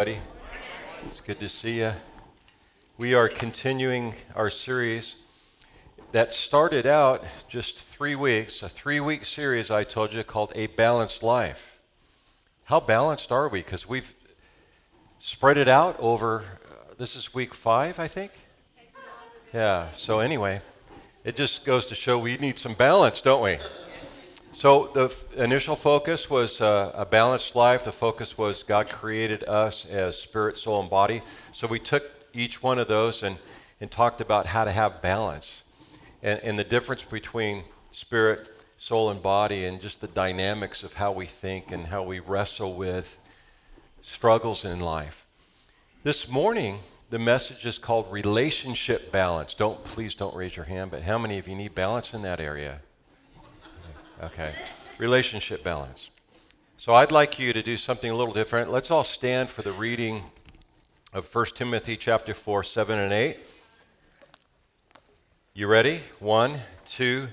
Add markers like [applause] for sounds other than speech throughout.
everybody. It's good to see you. We are continuing our series that started out just three weeks, a three week series I told you called A Balanced Life. How balanced are we? Because we've spread it out over, uh, this is week five, I think? Yeah, so anyway, it just goes to show we need some balance, don't we? So the f- initial focus was uh, a balanced life. The focus was God created us as spirit, soul, and body. So we took each one of those and, and talked about how to have balance and, and the difference between spirit, soul, and body, and just the dynamics of how we think and how we wrestle with struggles in life. This morning, the message is called relationship balance. Don't please don't raise your hand, but how many of you need balance in that area? Okay. Relationship balance. So I'd like you to do something a little different. Let's all stand for the reading of 1 Timothy chapter 4, 7 and 8. You ready? One, two,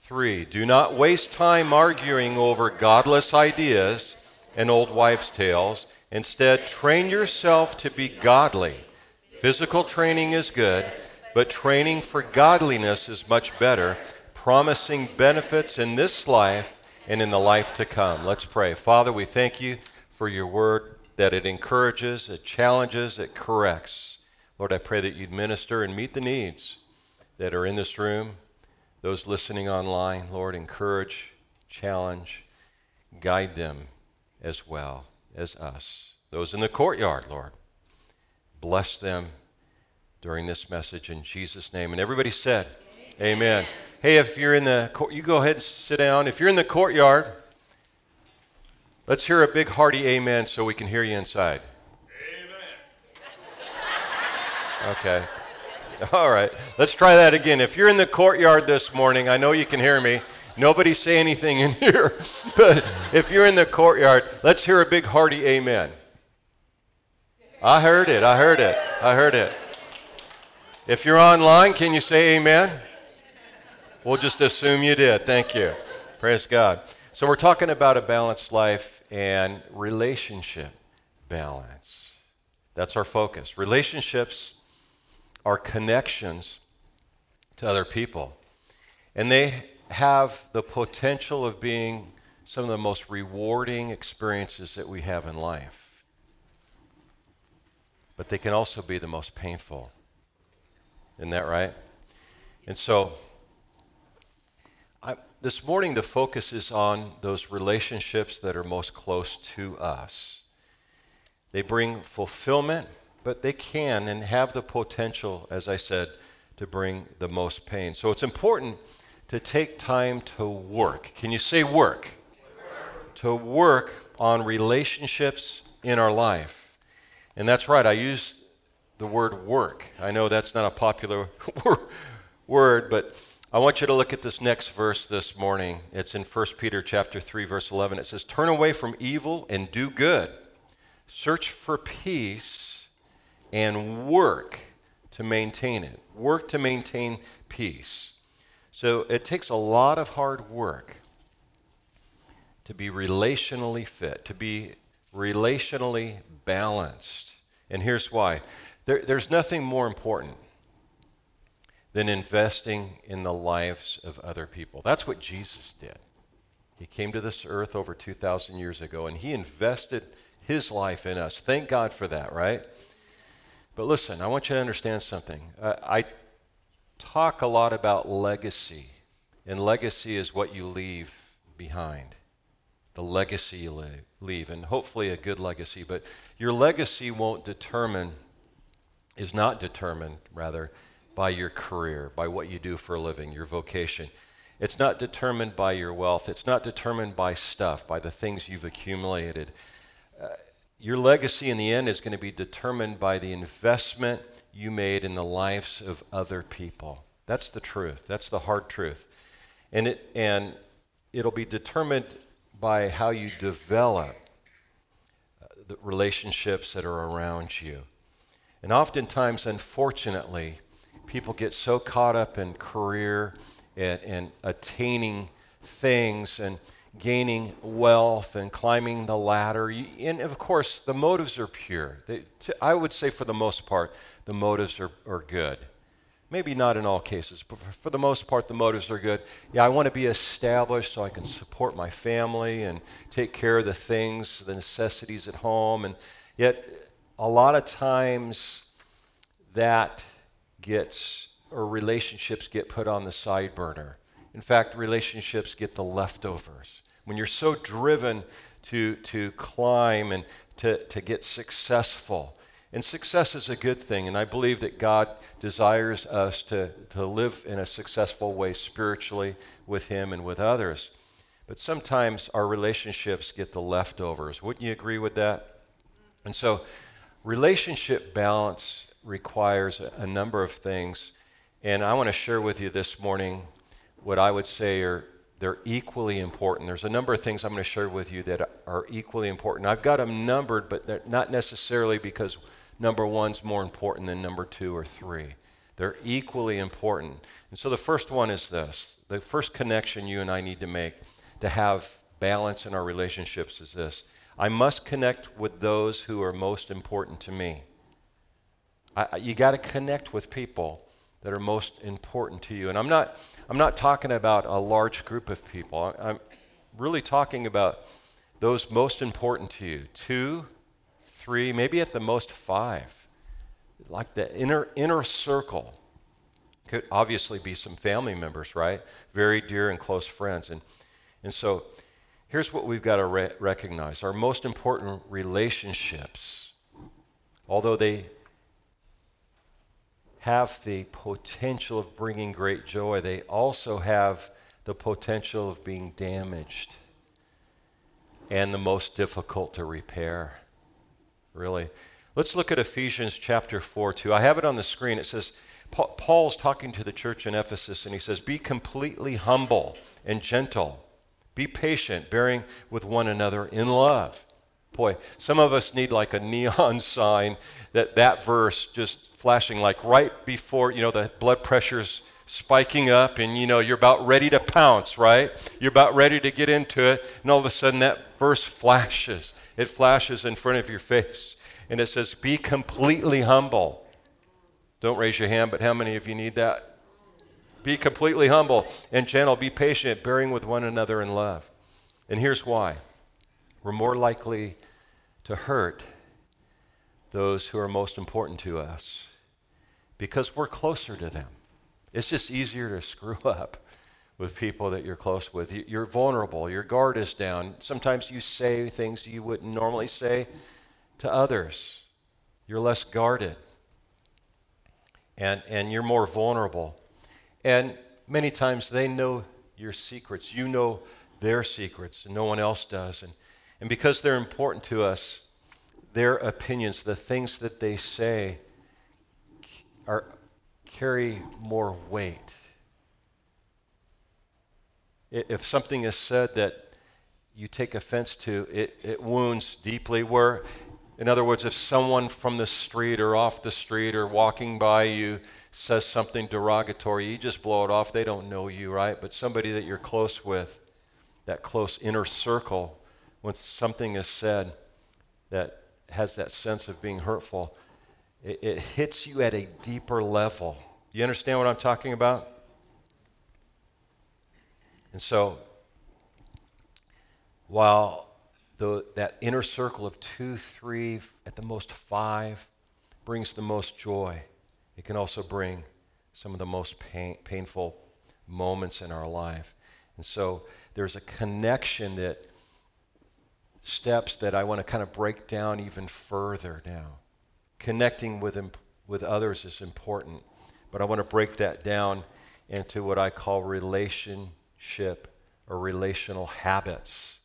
three. Do not waste time arguing over godless ideas and old wives' tales. Instead, train yourself to be godly. Physical training is good, but training for godliness is much better promising benefits in this life and in the life to come. Let's pray. Father, we thank you for your word that it encourages, it challenges, it corrects. Lord, I pray that you'd minister and meet the needs that are in this room, those listening online. Lord, encourage, challenge, guide them as well as us. Those in the courtyard, Lord, bless them during this message in Jesus' name. And everybody said, Amen. Amen. Hey, if you're in the court, you go ahead and sit down. If you're in the courtyard, let's hear a big hearty amen so we can hear you inside. Amen. Okay. All right. Let's try that again. If you're in the courtyard this morning, I know you can hear me. Nobody say anything in [laughs] here. but if you're in the courtyard, let's hear a big hearty amen. I heard it. I heard it. I heard it. If you're online, can you say amen? We'll just assume you did. Thank you. Praise God. So, we're talking about a balanced life and relationship balance. That's our focus. Relationships are connections to other people, and they have the potential of being some of the most rewarding experiences that we have in life. But they can also be the most painful. Isn't that right? And so, this morning, the focus is on those relationships that are most close to us. They bring fulfillment, but they can and have the potential, as I said, to bring the most pain. So it's important to take time to work. Can you say work? work? To work on relationships in our life. And that's right, I use the word work. I know that's not a popular [laughs] word, but I want you to look at this next verse this morning. It's in 1 Peter chapter 3 verse 11. It says, "Turn away from evil and do good. Search for peace and work to maintain it. Work to maintain peace." So it takes a lot of hard work to be relationally fit, to be relationally balanced. And here's why. There, there's nothing more important than investing in the lives of other people. That's what Jesus did. He came to this earth over 2,000 years ago and he invested his life in us. Thank God for that, right? But listen, I want you to understand something. Uh, I talk a lot about legacy, and legacy is what you leave behind. The legacy you leave, and hopefully a good legacy, but your legacy won't determine, is not determined, rather, by your career, by what you do for a living, your vocation. It's not determined by your wealth. It's not determined by stuff, by the things you've accumulated. Uh, your legacy in the end is going to be determined by the investment you made in the lives of other people. That's the truth. That's the hard truth. And it and it'll be determined by how you develop uh, the relationships that are around you. And oftentimes, unfortunately, people get so caught up in career and, and attaining things and gaining wealth and climbing the ladder. And of course, the motives are pure. They, I would say, for the most part, the motives are, are good. Maybe not in all cases, but for the most part, the motives are good. Yeah, I want to be established so I can support my family and take care of the things, the necessities at home. And yet, a lot of times, that gets, or relationships get put on the side burner. In fact, relationships get the leftovers. When you're so driven to, to climb and to, to get successful, and success is a good thing, and I believe that God desires us to, to live in a successful way spiritually with Him and with others. But sometimes our relationships get the leftovers. Wouldn't you agree with that? And so, relationship balance requires a, number of things. And I want to share with you this morning what I would say are they're equally important. There's a number of things I'm going to share with you that are equally important. I've got them numbered, but they're not necessarily because number one's more important than number two or three. They're equally important. And so the first one is this the first connection you and I need to make to have balance in our relationships is this I must connect with those who are most important to me. I, you got to connect with people that are most important to you. And I'm not, I'm not talking about a large group of people. I'm really talking about those most important to you. Two, three, maybe at the most five. Like the inner, inner circle. Could obviously be some family members, right? Very dear and close friends. And, and so here's what we've got to re- recognize our most important relationships, although they have the potential of bringing great joy, they also have the potential of being damaged and the most difficult to repair. Really. Let's look at Ephesians chapter 4, 2. I have it on the screen. It says, Paul's talking to the church in Ephesus, and he says, Be completely humble and gentle. Be patient, bearing with one another in love. Boy, some of us need like a neon [laughs] sign that that verse just flashing like right before, you know, the blood pressure's spiking up and, you know, you're about ready to pounce, right? You're about ready to get into it, and all of a sudden that verse flashes. It flashes in front of your face, and it says, Be completely humble. Don't raise your hand, but how many of you need that? Be completely humble and gentle. Be patient, bearing with one another in love. And here's why we're more likely to hurt those who are most important to us because we're closer to them. It's just easier to screw [laughs] up with people that you're close with. You're vulnerable, your guard is down. Sometimes you say things you wouldn't normally say to others. You're less guarded. And, and you're more vulnerable. And many times they know your secrets. You know their secrets, and no one else does. And, and because they're important to us, their opinions, the things that they say, are, carry more weight. If something is said that you take offense to, it, it wounds deeply. Where, in other words, if someone from the street or off the street or walking by you says something derogatory, you just blow it off. They don't know you, right? But somebody that you're close with, that close inner circle, when something is said that has that sense of being hurtful, it, it hits you at a deeper level. You understand what I'm talking about? And so, while the, that inner circle of two, three, at the most five brings the most joy, it can also bring some of the most pain, painful moments in our life. And so, there's a connection that steps that I want to kind of break down even further now connecting with, with others is important, but I want to break that down into what I call relationship or relational habits.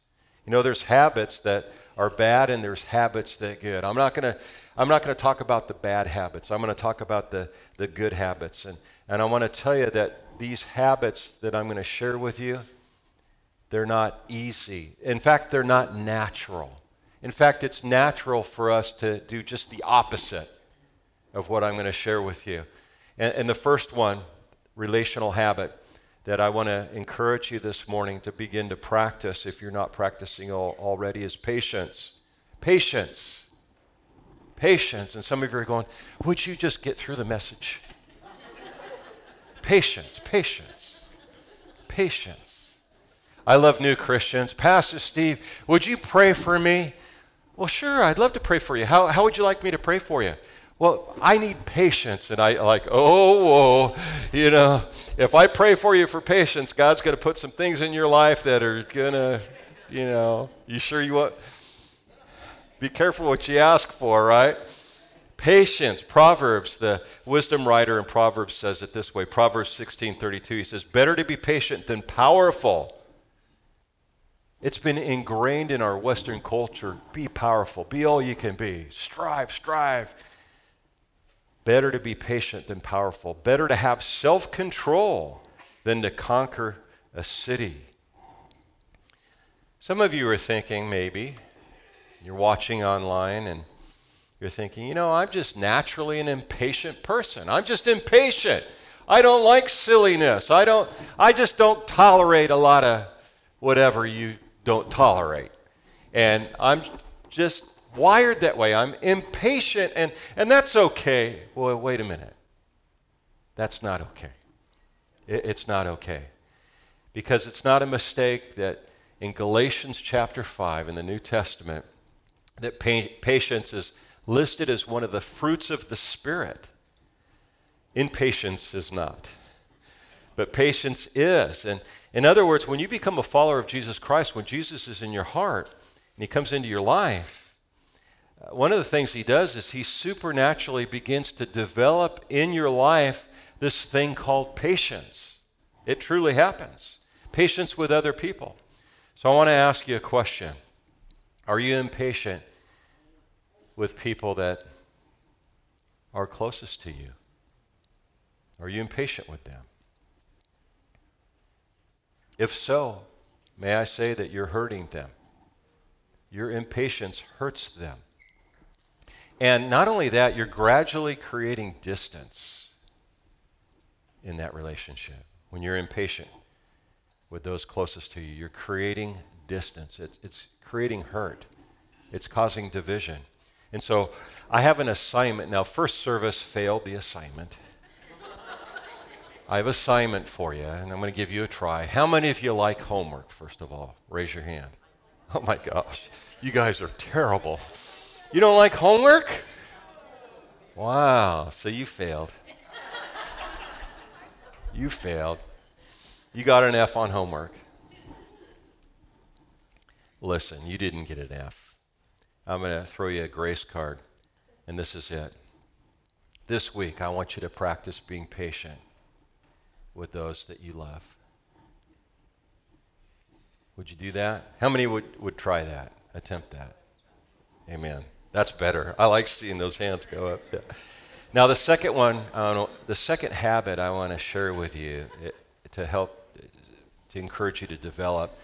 You know, there's habits that are bad and there's habits that good. I'm not to I'm not to talk about the bad habits. I'm to talk about the, the good habits. And, and I want to tell you that these habits that I'm to share with you, they're not easy. In fact, they're not natural. In fact, it's natural for us to do just the opposite of what I'm going to share with you. And, and the first one, relational habit, that I want to encourage you this morning to begin to practice if you're not practicing already is patience. Patience. Patience. And some of you are going, Would you just get through the message? [laughs] patience, patience, patience. I love new Christians. Pastor Steve, would you pray for me? Well, sure, I'd love to pray for you. How, how would you like me to pray for you? Well, I need patience. And I like, oh, whoa, you know, if I pray for you for patience, God's going to put some things in your life that are going to, you know, you sure you want? Be careful what you ask for, right? Patience. Proverbs, the wisdom writer in Proverbs says it this way Proverbs 16 32. He says, Better to be patient than powerful. It's been ingrained in our Western culture be powerful, be all you can be, strive, strive. Better to be patient than powerful. Better to have self control than to conquer a city. Some of you are thinking, maybe, you're watching online and you're thinking, you know, I'm just naturally an impatient person. I'm just impatient. I don't like silliness. I don't I just don't tolerate a lot of whatever you don't tolerate. And I'm just wired that way. I'm impatient, and, and that's okay. Well, wait a minute. That's not okay. It, it's not okay. Because it's not a mistake that in Galatians chapter 5 in the New Testament, that pa- patience is listed as one of the fruits of the Spirit. Impatience is not. But patience is. And in other words, when you become a follower of Jesus Christ, when Jesus is in your heart and he comes into your life, uh, one of the things he does is he supernaturally begins to develop in your life this thing called patience. It truly happens. Patience with other people. So I want to ask you a question Are you impatient with people that are closest to you? Are you impatient with them? If so, may I say that you're hurting them? Your impatience hurts them. And not only that, you're gradually creating distance in that relationship. When you're impatient with those closest to you, you're creating distance. It's, it's creating hurt, it's causing division. And so I have an assignment. Now, first service failed the assignment. I have assignment for you, and I'm going to give you a try. How many of you like homework, first of all? Raise your hand. Oh my gosh, you guys are terrible. You don't like homework? Wow, so you failed. You failed. You got an F on homework. Listen, you didn't get an F. I'm going to throw you a grace card, and this is it. This week, I want you to practice being patient with those that you love. Would you do that? How many would, would try that, attempt that? Amen. That's better. I like seeing those hands go up. Yeah. Now, the second one, the second habit I want to share with you it, to help, to encourage you to develop,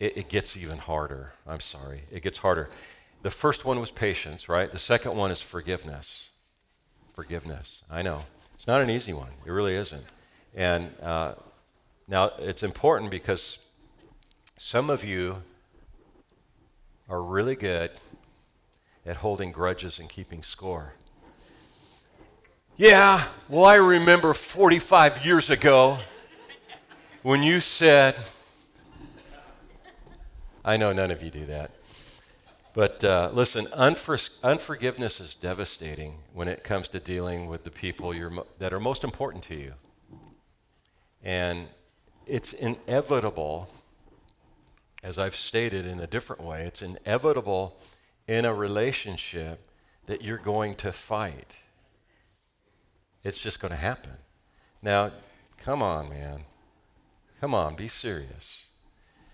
it, it gets even harder. I'm sorry. It gets harder. The first one was patience, right? The second one is forgiveness. Forgiveness. I know. It's not an easy one. It really isn't. And uh, now it's important because some of you are really good at holding grudges and keeping score. Yeah, well, I remember 45 years ago when you said, I know none of you do that. But uh, listen, unfor- unforgiveness is devastating when it comes to dealing with the people mo- that are most important to you. And it's inevitable, as I've stated in a different way, it's inevitable in a relationship that you're going to fight. It's just going to happen. Now, come on, man. Come on, be serious.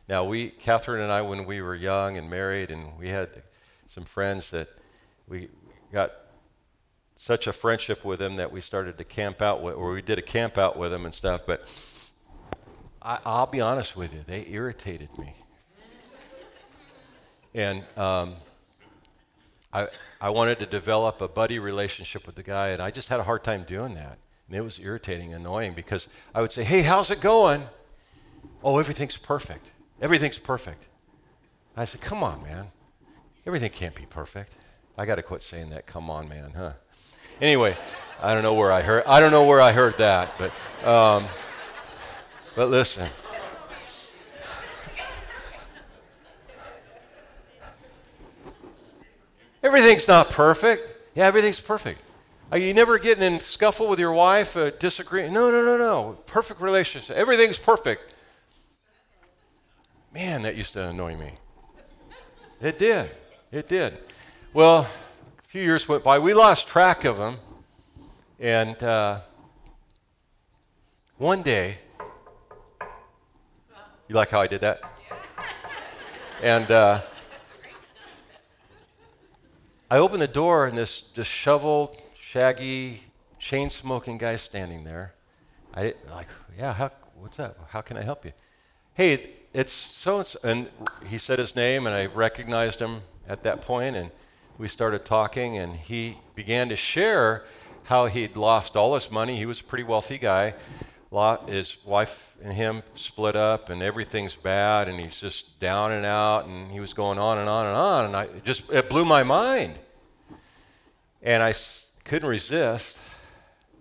Now, we, Catherine and I, when we were young and married, and we had some friends that we got such a friendship with him that we started to camp out with, or we did a camp out with him and stuff. But I, will be honest with you, they irritated me. And um, I, I wanted to develop a buddy relationship with the guy, and I just had a hard time doing that And it was irritating, annoying because I would say, Hey, how's it going? Oh, everything's perfect. Everything's perfect. I said, Come on, man. Everything can't be perfect. I got to quit saying that. Come on, man, huh? Anyway, I don't know where I heard. I don't know where I heard that, but um, but listen. Everything's not perfect. Yeah, everything's perfect. Are you never getting in scuffle with your wife, uh, disagreeing? No, no, no, no. Perfect relationship. Everything's perfect. Man, that used to annoy me. It did. It did. Well, few years went by. We lost track of them. And uh, one day, you like how I did that? And uh, I opened the door, and this disheveled, shaggy, chain smoking guy standing there. I didn't, like, yeah, how, what's up? How can I help you? Hey, it's so and so. And he said his name, and I recognized him at that point, and we started talking, and he began to share how he'd lost all his money. He was a pretty wealthy guy. His wife and him split up, and everything's bad, and he's just down and out, and he was going on and on and on, and I it just it blew my mind, and I couldn't resist,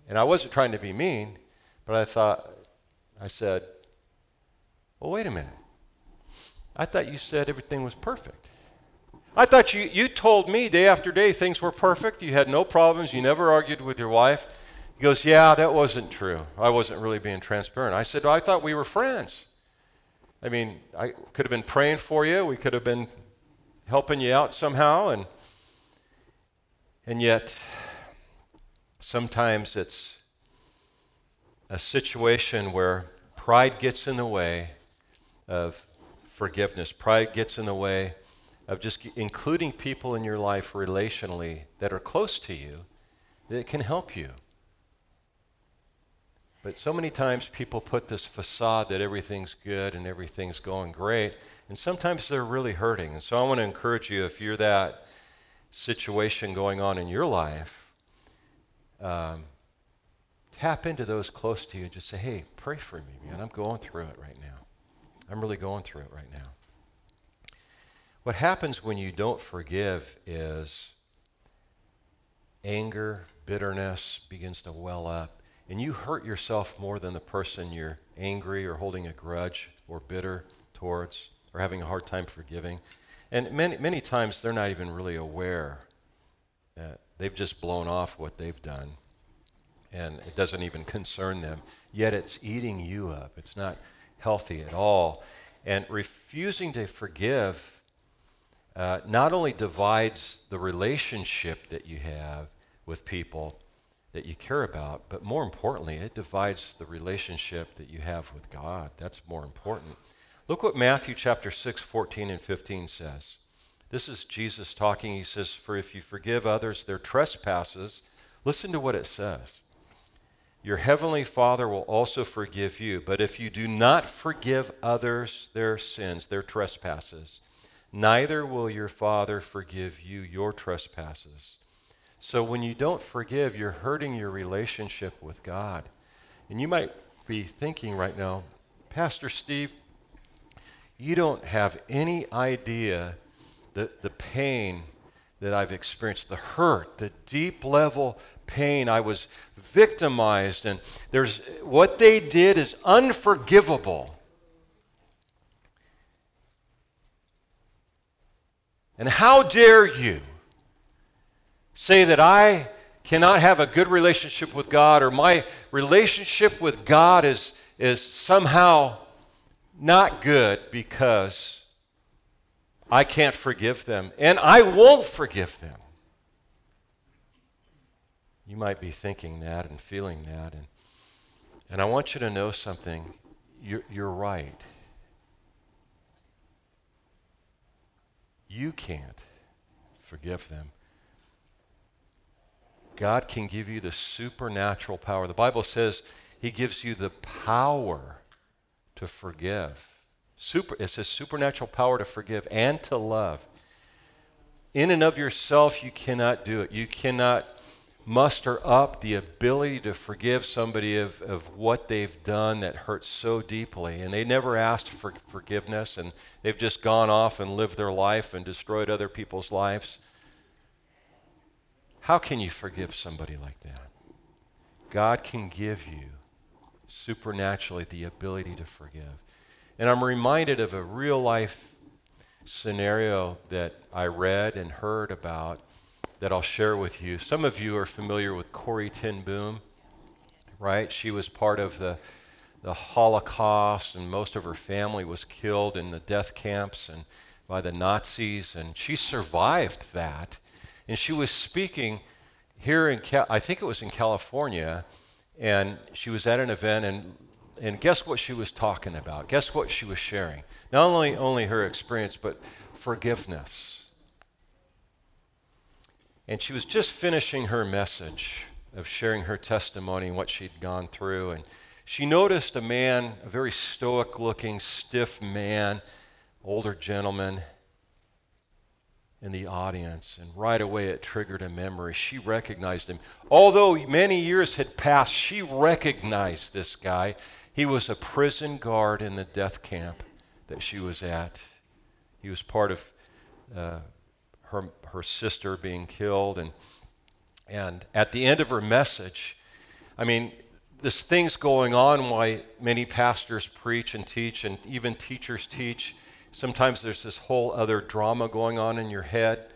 and I wasn't trying to be mean, but I thought, I said, well, wait a minute. I thought you said everything was perfect. I thought you, you told me day after day things were perfect. You had no problems. You never argued with your wife. He goes, Yeah, that wasn't true. I wasn't really being transparent. I said, well, I thought we were friends. I mean, I could have been praying for you. We could have been helping you out somehow. And, and yet, sometimes it's a situation where pride gets in the way of forgiveness. Pride gets in the way of just including people in your life relationally that are close to you that can help you. But so many times people put this facade that everything's good and everything's going great, and sometimes they're really hurting. And so I want to encourage you if you're that situation going on in your life, um, tap into those close to you and just say, hey, pray for me, man. I'm going through it right now. I'm really going through it right now. What happens when you don't forgive is anger, bitterness begins to well up, and you hurt yourself more than the person you're angry or holding a grudge or bitter towards or having a hard time forgiving. And many, many times they're not even really aware. that they've just blown off what they've done, and it doesn't even concern them. Yet it's eating you up. It's not healthy at all. And refusing to forgive uh, not only divides the relationship that you have with people that you care about, but more importantly, it divides the relationship that you have with God. That's more important. Look what Matthew chapter 6, 14 and 15 says. This is Jesus talking. He says, For if you forgive others their trespasses, listen to what it says. Your heavenly Father will also forgive you. But if you do not forgive others their sins, their trespasses, neither will your Father forgive you your trespasses. So when you don't forgive, you're hurting your relationship with God. And you might be thinking right now, Pastor Steve, you don't have any idea the, the pain that I've experienced, the hurt, the deep level pain. I was victimized, and there's what they did is unforgivable. And how dare you say that I cannot have a good relationship with God or my relationship with God is, is somehow not good because I can't forgive them and I won't forgive them. You might be thinking that and feeling that. And, and I want you to know something. You're, you're right. You can't forgive them. God can give you the supernatural power. The Bible says He gives you the power to forgive. Super, it says supernatural power to forgive and to love. In and of yourself, you cannot do it. You cannot muster up the ability to forgive somebody of, of what they've done that hurts so deeply. And they never asked for forgiveness and they've just gone off and lived their life and destroyed other people's lives. How can you forgive somebody like that? God can give you supernaturally the ability to forgive. And I'm reminded of a real life scenario that I read and heard about that I'll share with you. Some of you are familiar with Corrie Ten Boom, right? She was part of the, the Holocaust, and most of her family was killed in the death camps and by the Nazis, and she survived that. And she was speaking here in, I think it was in California, and she was at an event, and and guess what she was talking about? Guess what she was sharing? Not only only her experience, but forgiveness. And she was just finishing her message of sharing her testimony and what she'd gone through. And she noticed a man, a very stoic looking, stiff man, older gentleman, in the audience. And right away it triggered a memory. She recognized him. Although many years had passed, she recognized this guy. He was a prison guard in the death camp that she was at. He was part of uh, her, her sister being killed. And, and at the end of her message, I mean, this thing's going on why many pastors preach and teach, and even teachers teach. Sometimes there's this whole other drama going on in your head.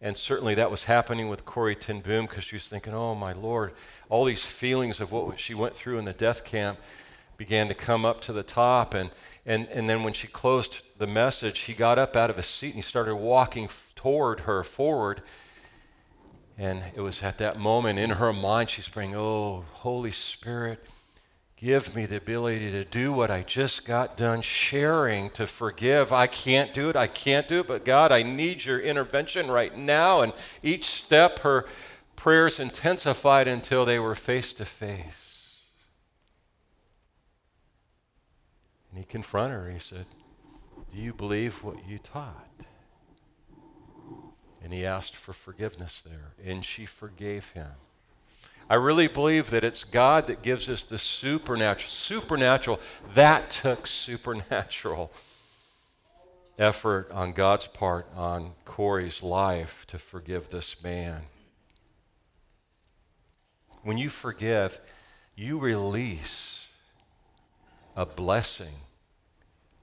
And certainly that was happening with Corrie Ten Boom because she was thinking, oh my Lord, all these feelings of what she went through in the death camp began to come up to the top. And, and, and then when she closed the message, he got up out of his seat and he started walking toward her forward. And it was at that moment in her mind, she's praying, Oh, Holy Spirit, give me the ability to do what I just got done sharing, to forgive. I can't do it. I can't do it. But God, I need your intervention right now. And each step, her prayers intensified until they were face to face. And he confronted her. He said, Do you believe what you taught? And he asked for forgiveness there, and she forgave him. I really believe that it's God that gives us the supernatural. Supernatural, that took supernatural effort on God's part on Corrie's life to forgive this man. When you forgive, you release a blessing,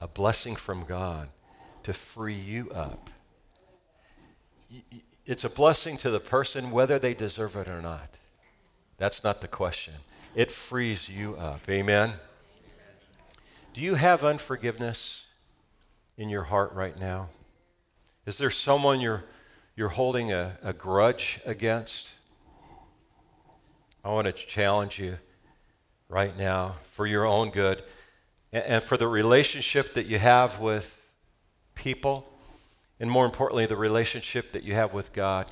a blessing from God to free you up. It's a blessing to the person whether they deserve it or not. That's not the question. It frees you up. Amen? Do you have unforgiveness in your heart right now? Is there someone you're, you're holding a, a grudge against? I want to challenge you right now for your own good and for the relationship that you have with people, and more importantly, the relationship that you have with God.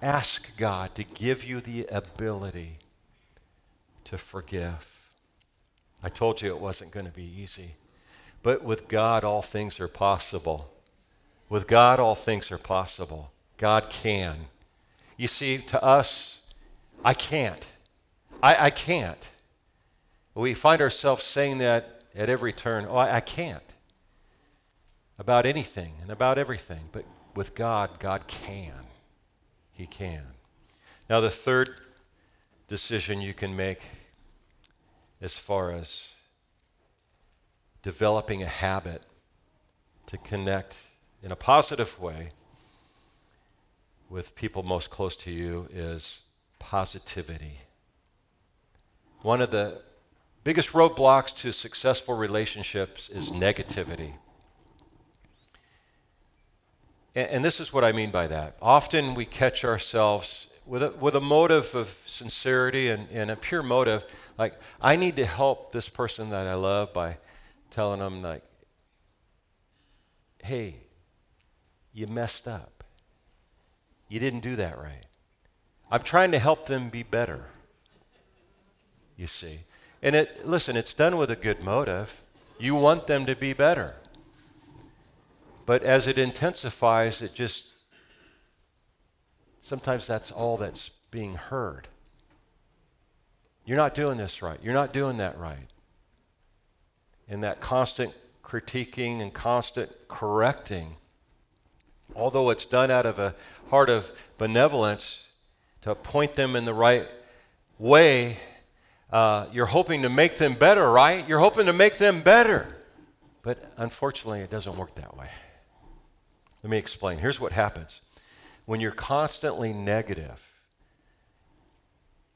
Ask God to give you the ability to forgive. I told you it wasn't going to be easy. But with God, all things are possible. With God, all things are possible. God can. You see, to us, I can't. I, I can't. We find ourselves saying that at every turn, oh, I, I can't about anything and about everything. But with God, God can. He can. Now, the third decision you can make as far as developing a habit to connect in a positive way with people most close to you is positivity. One of the biggest roadblocks to successful relationships is negativity. And, and, this is what I mean by that. Often we catch ourselves with a, with a motive of sincerity and, and a pure motive, like, I need to help this person that I love by telling them, like, hey, you messed up. You didn't do that right. I'm trying to help them be better, you see. And it, listen, it's done with a good motive. You want them to be better. But as it intensifies, it just, sometimes that's all that's being heard. You're not doing this right. You're not doing that right. And that constant critiquing and constant correcting, although it's done out of a heart of benevolence to point them in the right way, uh, you're hoping to make them better, right? You're hoping to make them better. But unfortunately, it doesn't work that way. Let me explain. Here's what happens when you're constantly negative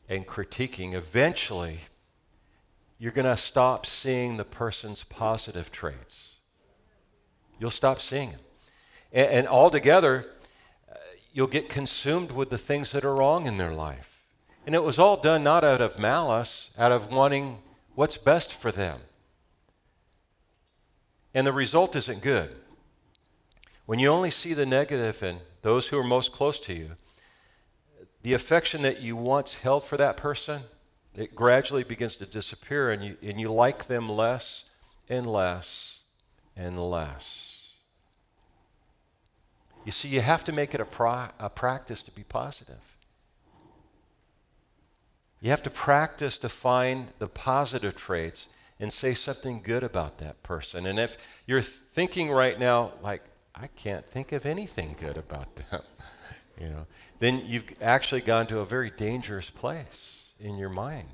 and critiquing, eventually you're going to stop seeing the person's positive traits. You'll stop seeing them. And, and altogether, uh, you'll get consumed with the things that are wrong in their life. And it was all done not out of malice, out of wanting what's best for them. And the result isn't good. When you only see the negative in those who are most close to you, the affection that you once held for that person, it gradually begins to disappear and you, and you like them less and less and less. You see, you have to make it a, pro- a practice to be positive. You have to practice to find the positive traits and say something good about that person. And if you're thinking right now, like, I can't think of anything good about them, [laughs] you know, then you've actually gone to a very dangerous place in your mind.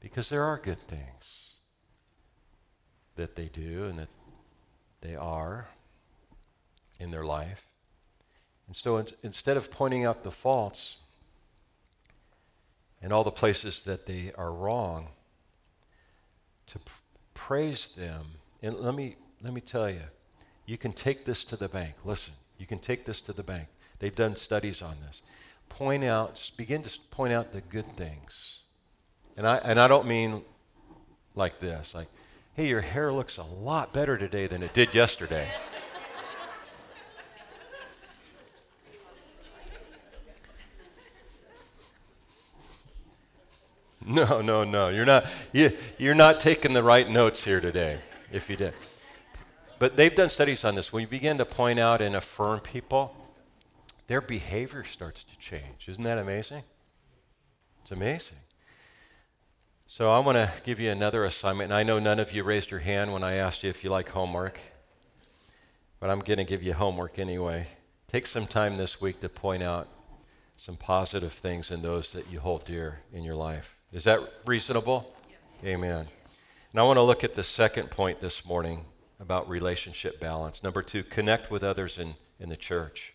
Because there are good things that they do and that they are in their life. And so in, instead of pointing out the faults and all the places that they are wrong, to praise them. And let me, let me tell you, you can take this to the bank. Listen, you can take this to the bank. They've done studies on this. Point out, begin to point out the good things. And I, and I don't mean like this, like, hey, your hair looks a lot better today than it did yesterday. [laughs] No, no, no. You're not, you, you're not taking the right notes here today, if you did. But they've done studies on this. When you begin to point out and affirm people, their behavior starts to change. Isn't that amazing? It's amazing. So I want to give you another assignment. And I know none of you raised your hand when I asked you if you like homework, but I'm going to give you homework anyway. Take some time this week to point out some positive things in those that you hold dear in your life. Is that reasonable? Amen. And I want to look at the second point this morning about relationship balance. Number two, connect with others in, in the church.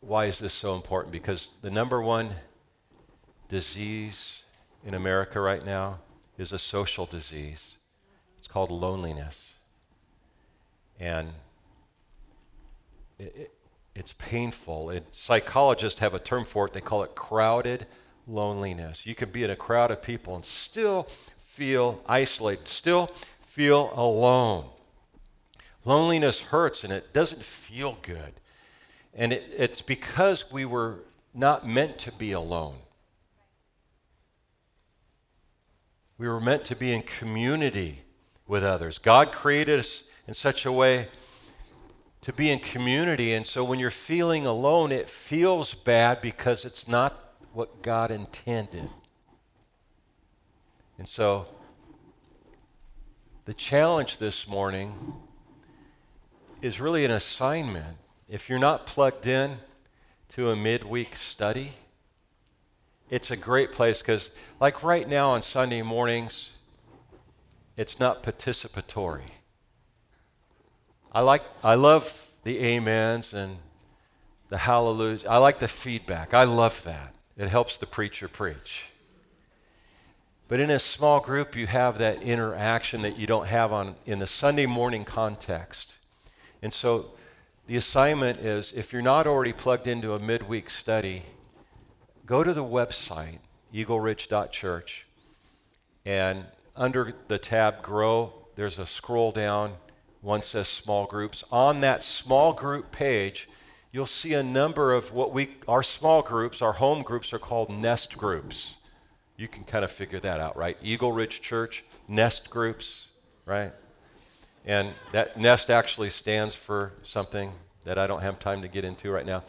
Why is this so important? Because the number one disease in America right now is a social disease. It's called loneliness. And it, it, it's painful. It, psychologists have a term for it. They call it crowded loneliness. You can be in a crowd of people and still feel isolated, still feel alone. Loneliness hurts and it doesn't feel good. And it, it's because we were not meant to be alone. We were meant to be in community with others. God created us in such a way to be in community. And so when you're feeling alone, it feels bad because it's not what God intended. And so, the challenge this morning is really an assignment. If you're not plugged in to a midweek study, it's a great place because, like right now on Sunday mornings, it's not participatory. I like, I love the amens and the hallelujahs. I like the feedback. I love that. It helps the preacher preach. But in a small group, you have that interaction that you don't have on, in the Sunday morning context. And so the assignment is if you're not already plugged into a midweek study, go to the website, eagleridge.church, and under the tab Grow, there's a scroll down. One says small groups. On that small group page, you'll see a number of what we, our small groups, our home groups are called nest groups. You can kind of figure that out, right? Eagle Ridge Church, nest groups, right? And that nest actually stands for something that I don't have time to get into right now.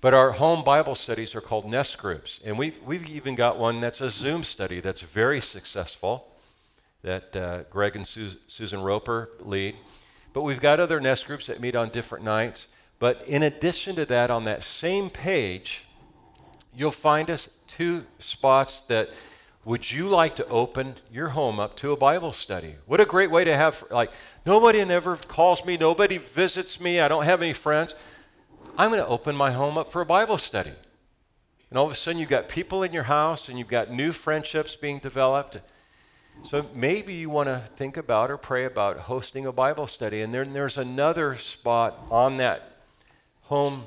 But our home Bible studies are called nest groups. And we've, we've even got one that's a Zoom study that's very successful that uh, Greg and Su- Susan Roper lead. But we've got other nest groups that meet on different nights. But in addition to that, on that same page, you'll find us two spots that would you like to open your home up to a Bible study? What a great way to have, like, nobody ever calls me, nobody visits me, I don't have any friends. I'm going to open my home up for a Bible study. And all of a sudden, you've got people in your house and you've got new friendships being developed. So maybe you want to think about or pray about hosting a Bible study. And then there's another spot on that home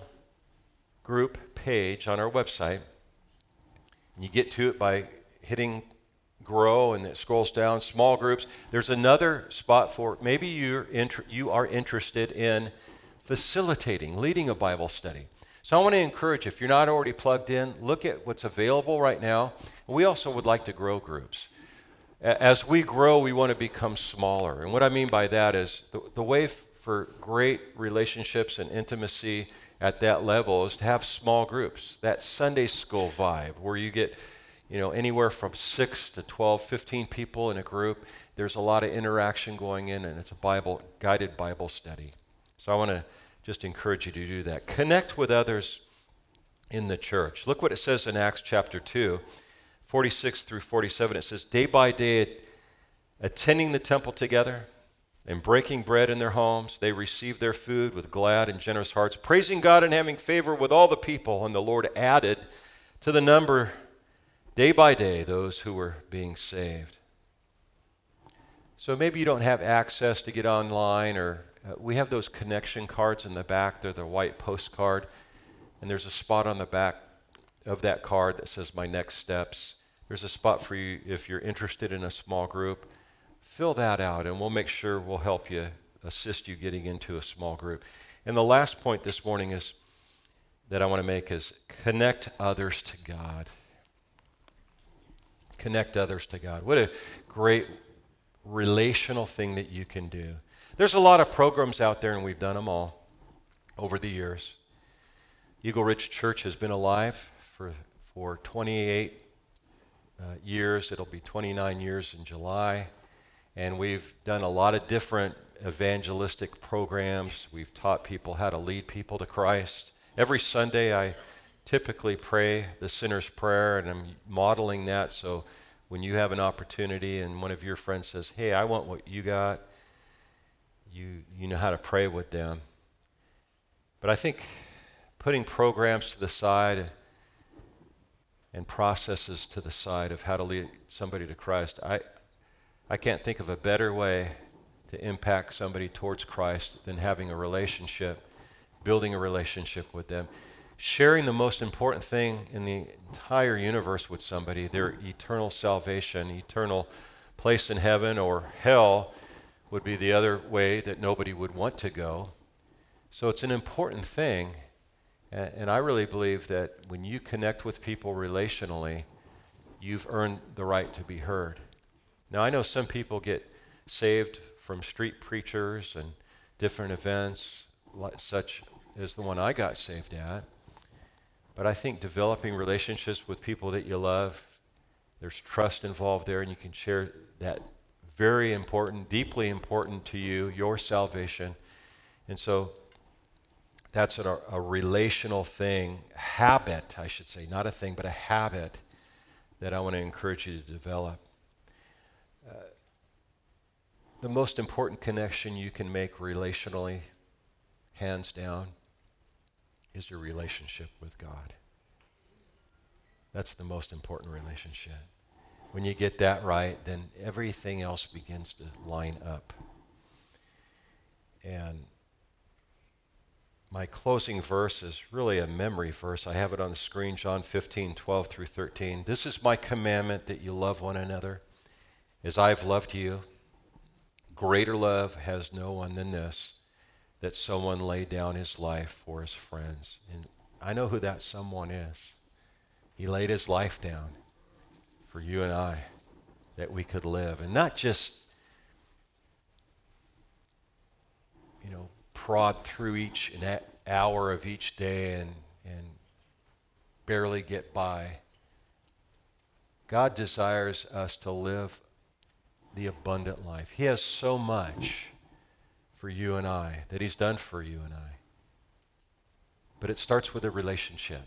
group page on our website. And you get to it by hitting grow and it scrolls down small groups. There's another spot for maybe you're inter- you are interested in facilitating, leading a Bible study. So I want to encourage, if you're not already plugged in, look at what's available right now. We also would like to grow groups. As we grow, we want to become smaller. And what I mean by that is the, the way f- for great relationships and intimacy at that level is to have small groups, that Sunday school vibe where you get you know anywhere from 6 to 12 15 people in a group there's a lot of interaction going in and it's a bible guided bible study so i want to just encourage you to do that. Connect with others in the church. Look what it says in Acts chapter 2, 46 through 47. It says, Day by day, attending the temple together and breaking bread in their homes, they received their food with glad and generous hearts, praising God and having favor with all the people. And the Lord added to the number day by day those who were being saved. So maybe you don't have access to get online or uh, we have those connection cards in the back. They're the white postcard. And there's a spot on the back of that card that says My Next Steps. There's a spot for you if you're interested in a small group. Fill that out, and we'll make sure we'll help you, assist you getting into a small group. And the last point this morning is that I want to make is connect others to God. Connect others to God. What a great relational thing that you can do. There's a lot of programs out there, and we've done them all over the years. Eagle Ridge Church has been alive for, for 28 uh, years. It'll be 29 years in July. And we've done a lot of different evangelistic programs. We've taught people how to lead people to Christ. Every Sunday, I typically pray the sinner's prayer, and I'm modeling that so when you have an opportunity and one of your friends says, Hey, I want what you got, you, you know how to pray with them. But I think putting programs to the side and processes to the side of how to lead somebody to Christ, I, I can't think of a better way to impact somebody towards Christ than having a relationship, building a relationship with them, sharing the most important thing in the entire universe with somebody, their eternal salvation, eternal place in heaven or hell would be the other way that nobody would want to go. So it's an important thing. And I really believe that when you connect with people relationally, you've earned the right to be heard. Now, I know some people get saved from street preachers and different events, such as the one I got saved at. But I think developing relationships with people that you love, there's trust involved there, and you can share that very important, deeply important to you, your salvation. And so that's a, a, relational thing, habit, I should say, not a thing, but a habit that I want to encourage you to develop. The most important connection you can make relationally, hands down, is your relationship with God. That's the most important relationship. When you get that right, then everything else begins to line up. And my closing verse is really a memory verse. I have it on the screen, John 15, 12 through 13. This is my commandment that you love one another as I've loved you. Greater love has no one than this, that someone lay down his life for his friends. And I know who that someone is. He laid his life down for you and I that we could live. And not just, you know, prod through each hour of each day and, and barely get by. God desires us to live the abundant life. He has so much for you and I that He's done for you and I. But it starts with a relationship.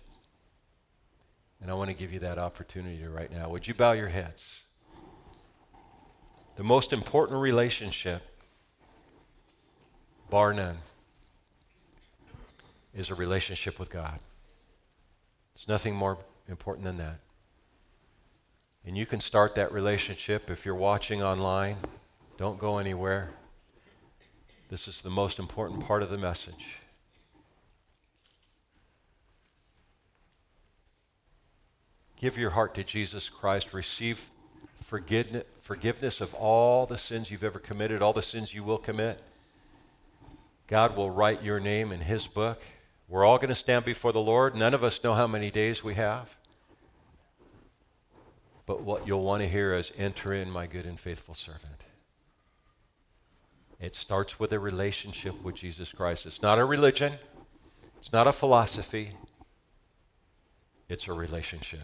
And I want to give you that opportunity right now. Would you bow your heads? The most important relationship, bar none, is a relationship with God. It's nothing more important than that. And you can start that relationship if you're watching online. Don't go anywhere. This is the most important part of the message. Give your heart to Jesus Christ. Receive forgiveness of all the sins you've ever committed, all the sins you will commit. God will write your name in His book. We're all going to stand before the Lord. None of us know how many days we have. But what you'll want to hear is enter in, my good and faithful servant. It starts with a relationship with Jesus Christ. It's not a religion, it's not a philosophy, it's a relationship.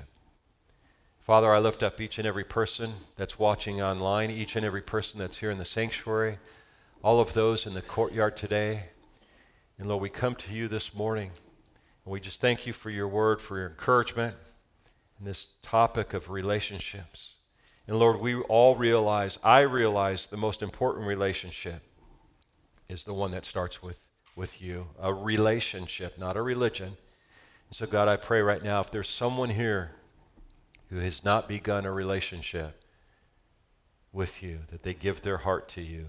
Father, I lift up each and every person that's watching online, each and every person that's here in the sanctuary, all of those in the courtyard today. And Lord, we come to you this morning and we just thank you for your word, for your encouragement in this topic of relationships. And Lord, we all realize, I realize the most important relationship is the one that starts with, with you a relationship, not a religion. And so, God, I pray right now if there's someone here who has not begun a relationship with you, that they give their heart to you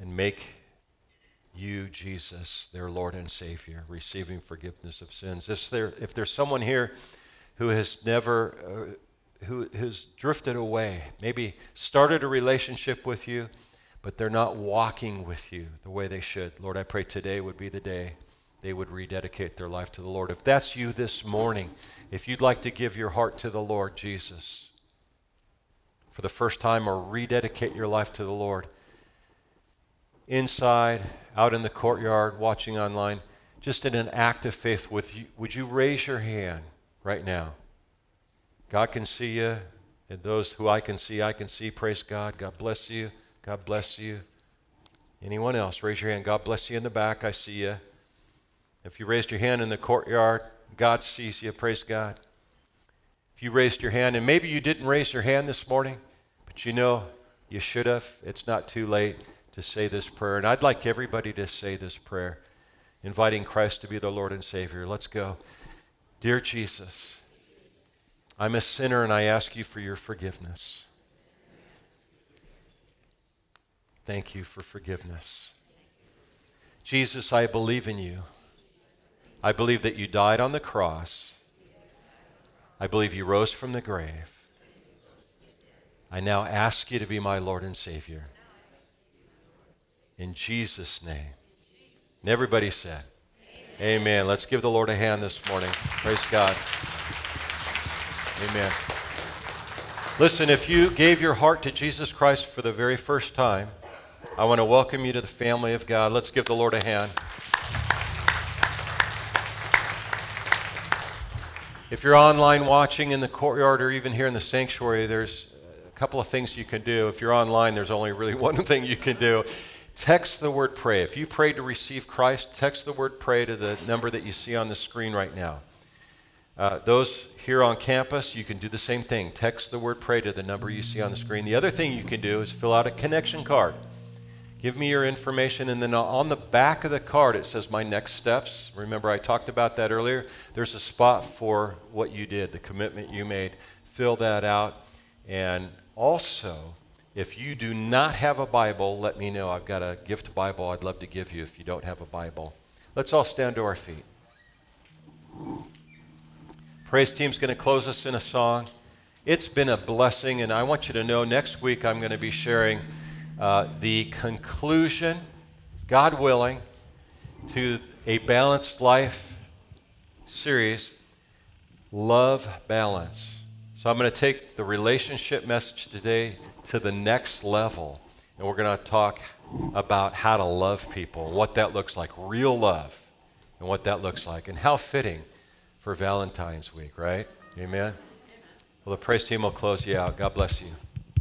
and make you, Jesus, their Lord and Savior, receiving forgiveness of sins. If, there, if there's someone here who has never, uh, who has drifted away, maybe started a relationship with you, but they're not walking with you the way they should, Lord, I pray today would be the day they would rededicate their life to the Lord. If that's you this morning, if you'd like to give your heart to the Lord Jesus for the first time or rededicate your life to the Lord, inside, out in the courtyard, watching online, just in an act of faith, with you, would you raise your hand right now? God can see you, and those who I can see, I can see. Praise God. God bless you. God bless you. Anyone else? Raise your hand. God bless you in the back. I see you. If you raised your hand in the courtyard, God sees you. Praise God. If you raised your hand, and maybe you didn't raise your hand this morning, but you know you should have, it's not too late to say this prayer. And I'd like everybody to say this prayer, inviting Christ to be the Lord and Savior. Let's go. Dear Jesus, I'm a sinner and I ask you for your forgiveness. Thank you for forgiveness. Jesus, I believe in you. I believe that you died on the cross. I believe you rose from the grave. I now ask you to be my Lord and Savior. In Jesus' name. And everybody said, Amen. Amen. Let's give the Lord a hand this morning. Praise God. Amen. Listen, if you gave your heart to Jesus Christ for the very first time, I want to welcome you to the family of God. Let's give the Lord a hand. If you're online watching in the courtyard or even here in the sanctuary, there's a couple of things you can do. If you're online, there's only really [laughs] one thing you can do. Text the word pray. If you prayed to receive Christ, text the word pray to the number that you see on the screen right now. Uh, those here on campus, you can do the same thing. Text the word pray to the number you see on the screen. The other thing you can do is fill out a connection card. Give me your information, and then on the back of the card it says my next steps. Remember, I talked about that earlier. There's a spot for what you did, the commitment you made. Fill that out. And also, if you do not have a Bible, let me know. I've got a gift Bible I'd love to give you if you don't have a Bible. Let's all stand to our feet. Praise team's going to close us in a song. It's been a blessing, and I want you to know next week I'm going to be sharing uh, the conclusion, God willing, to a balanced life series, Love Balance. So I'm going to take the relationship message today to the next level, and we're going to talk about how to love people, what that looks like, real love, and what that looks like, and how fitting for Valentine's week, right? Amen? Well, the praise team will close you out. God bless you.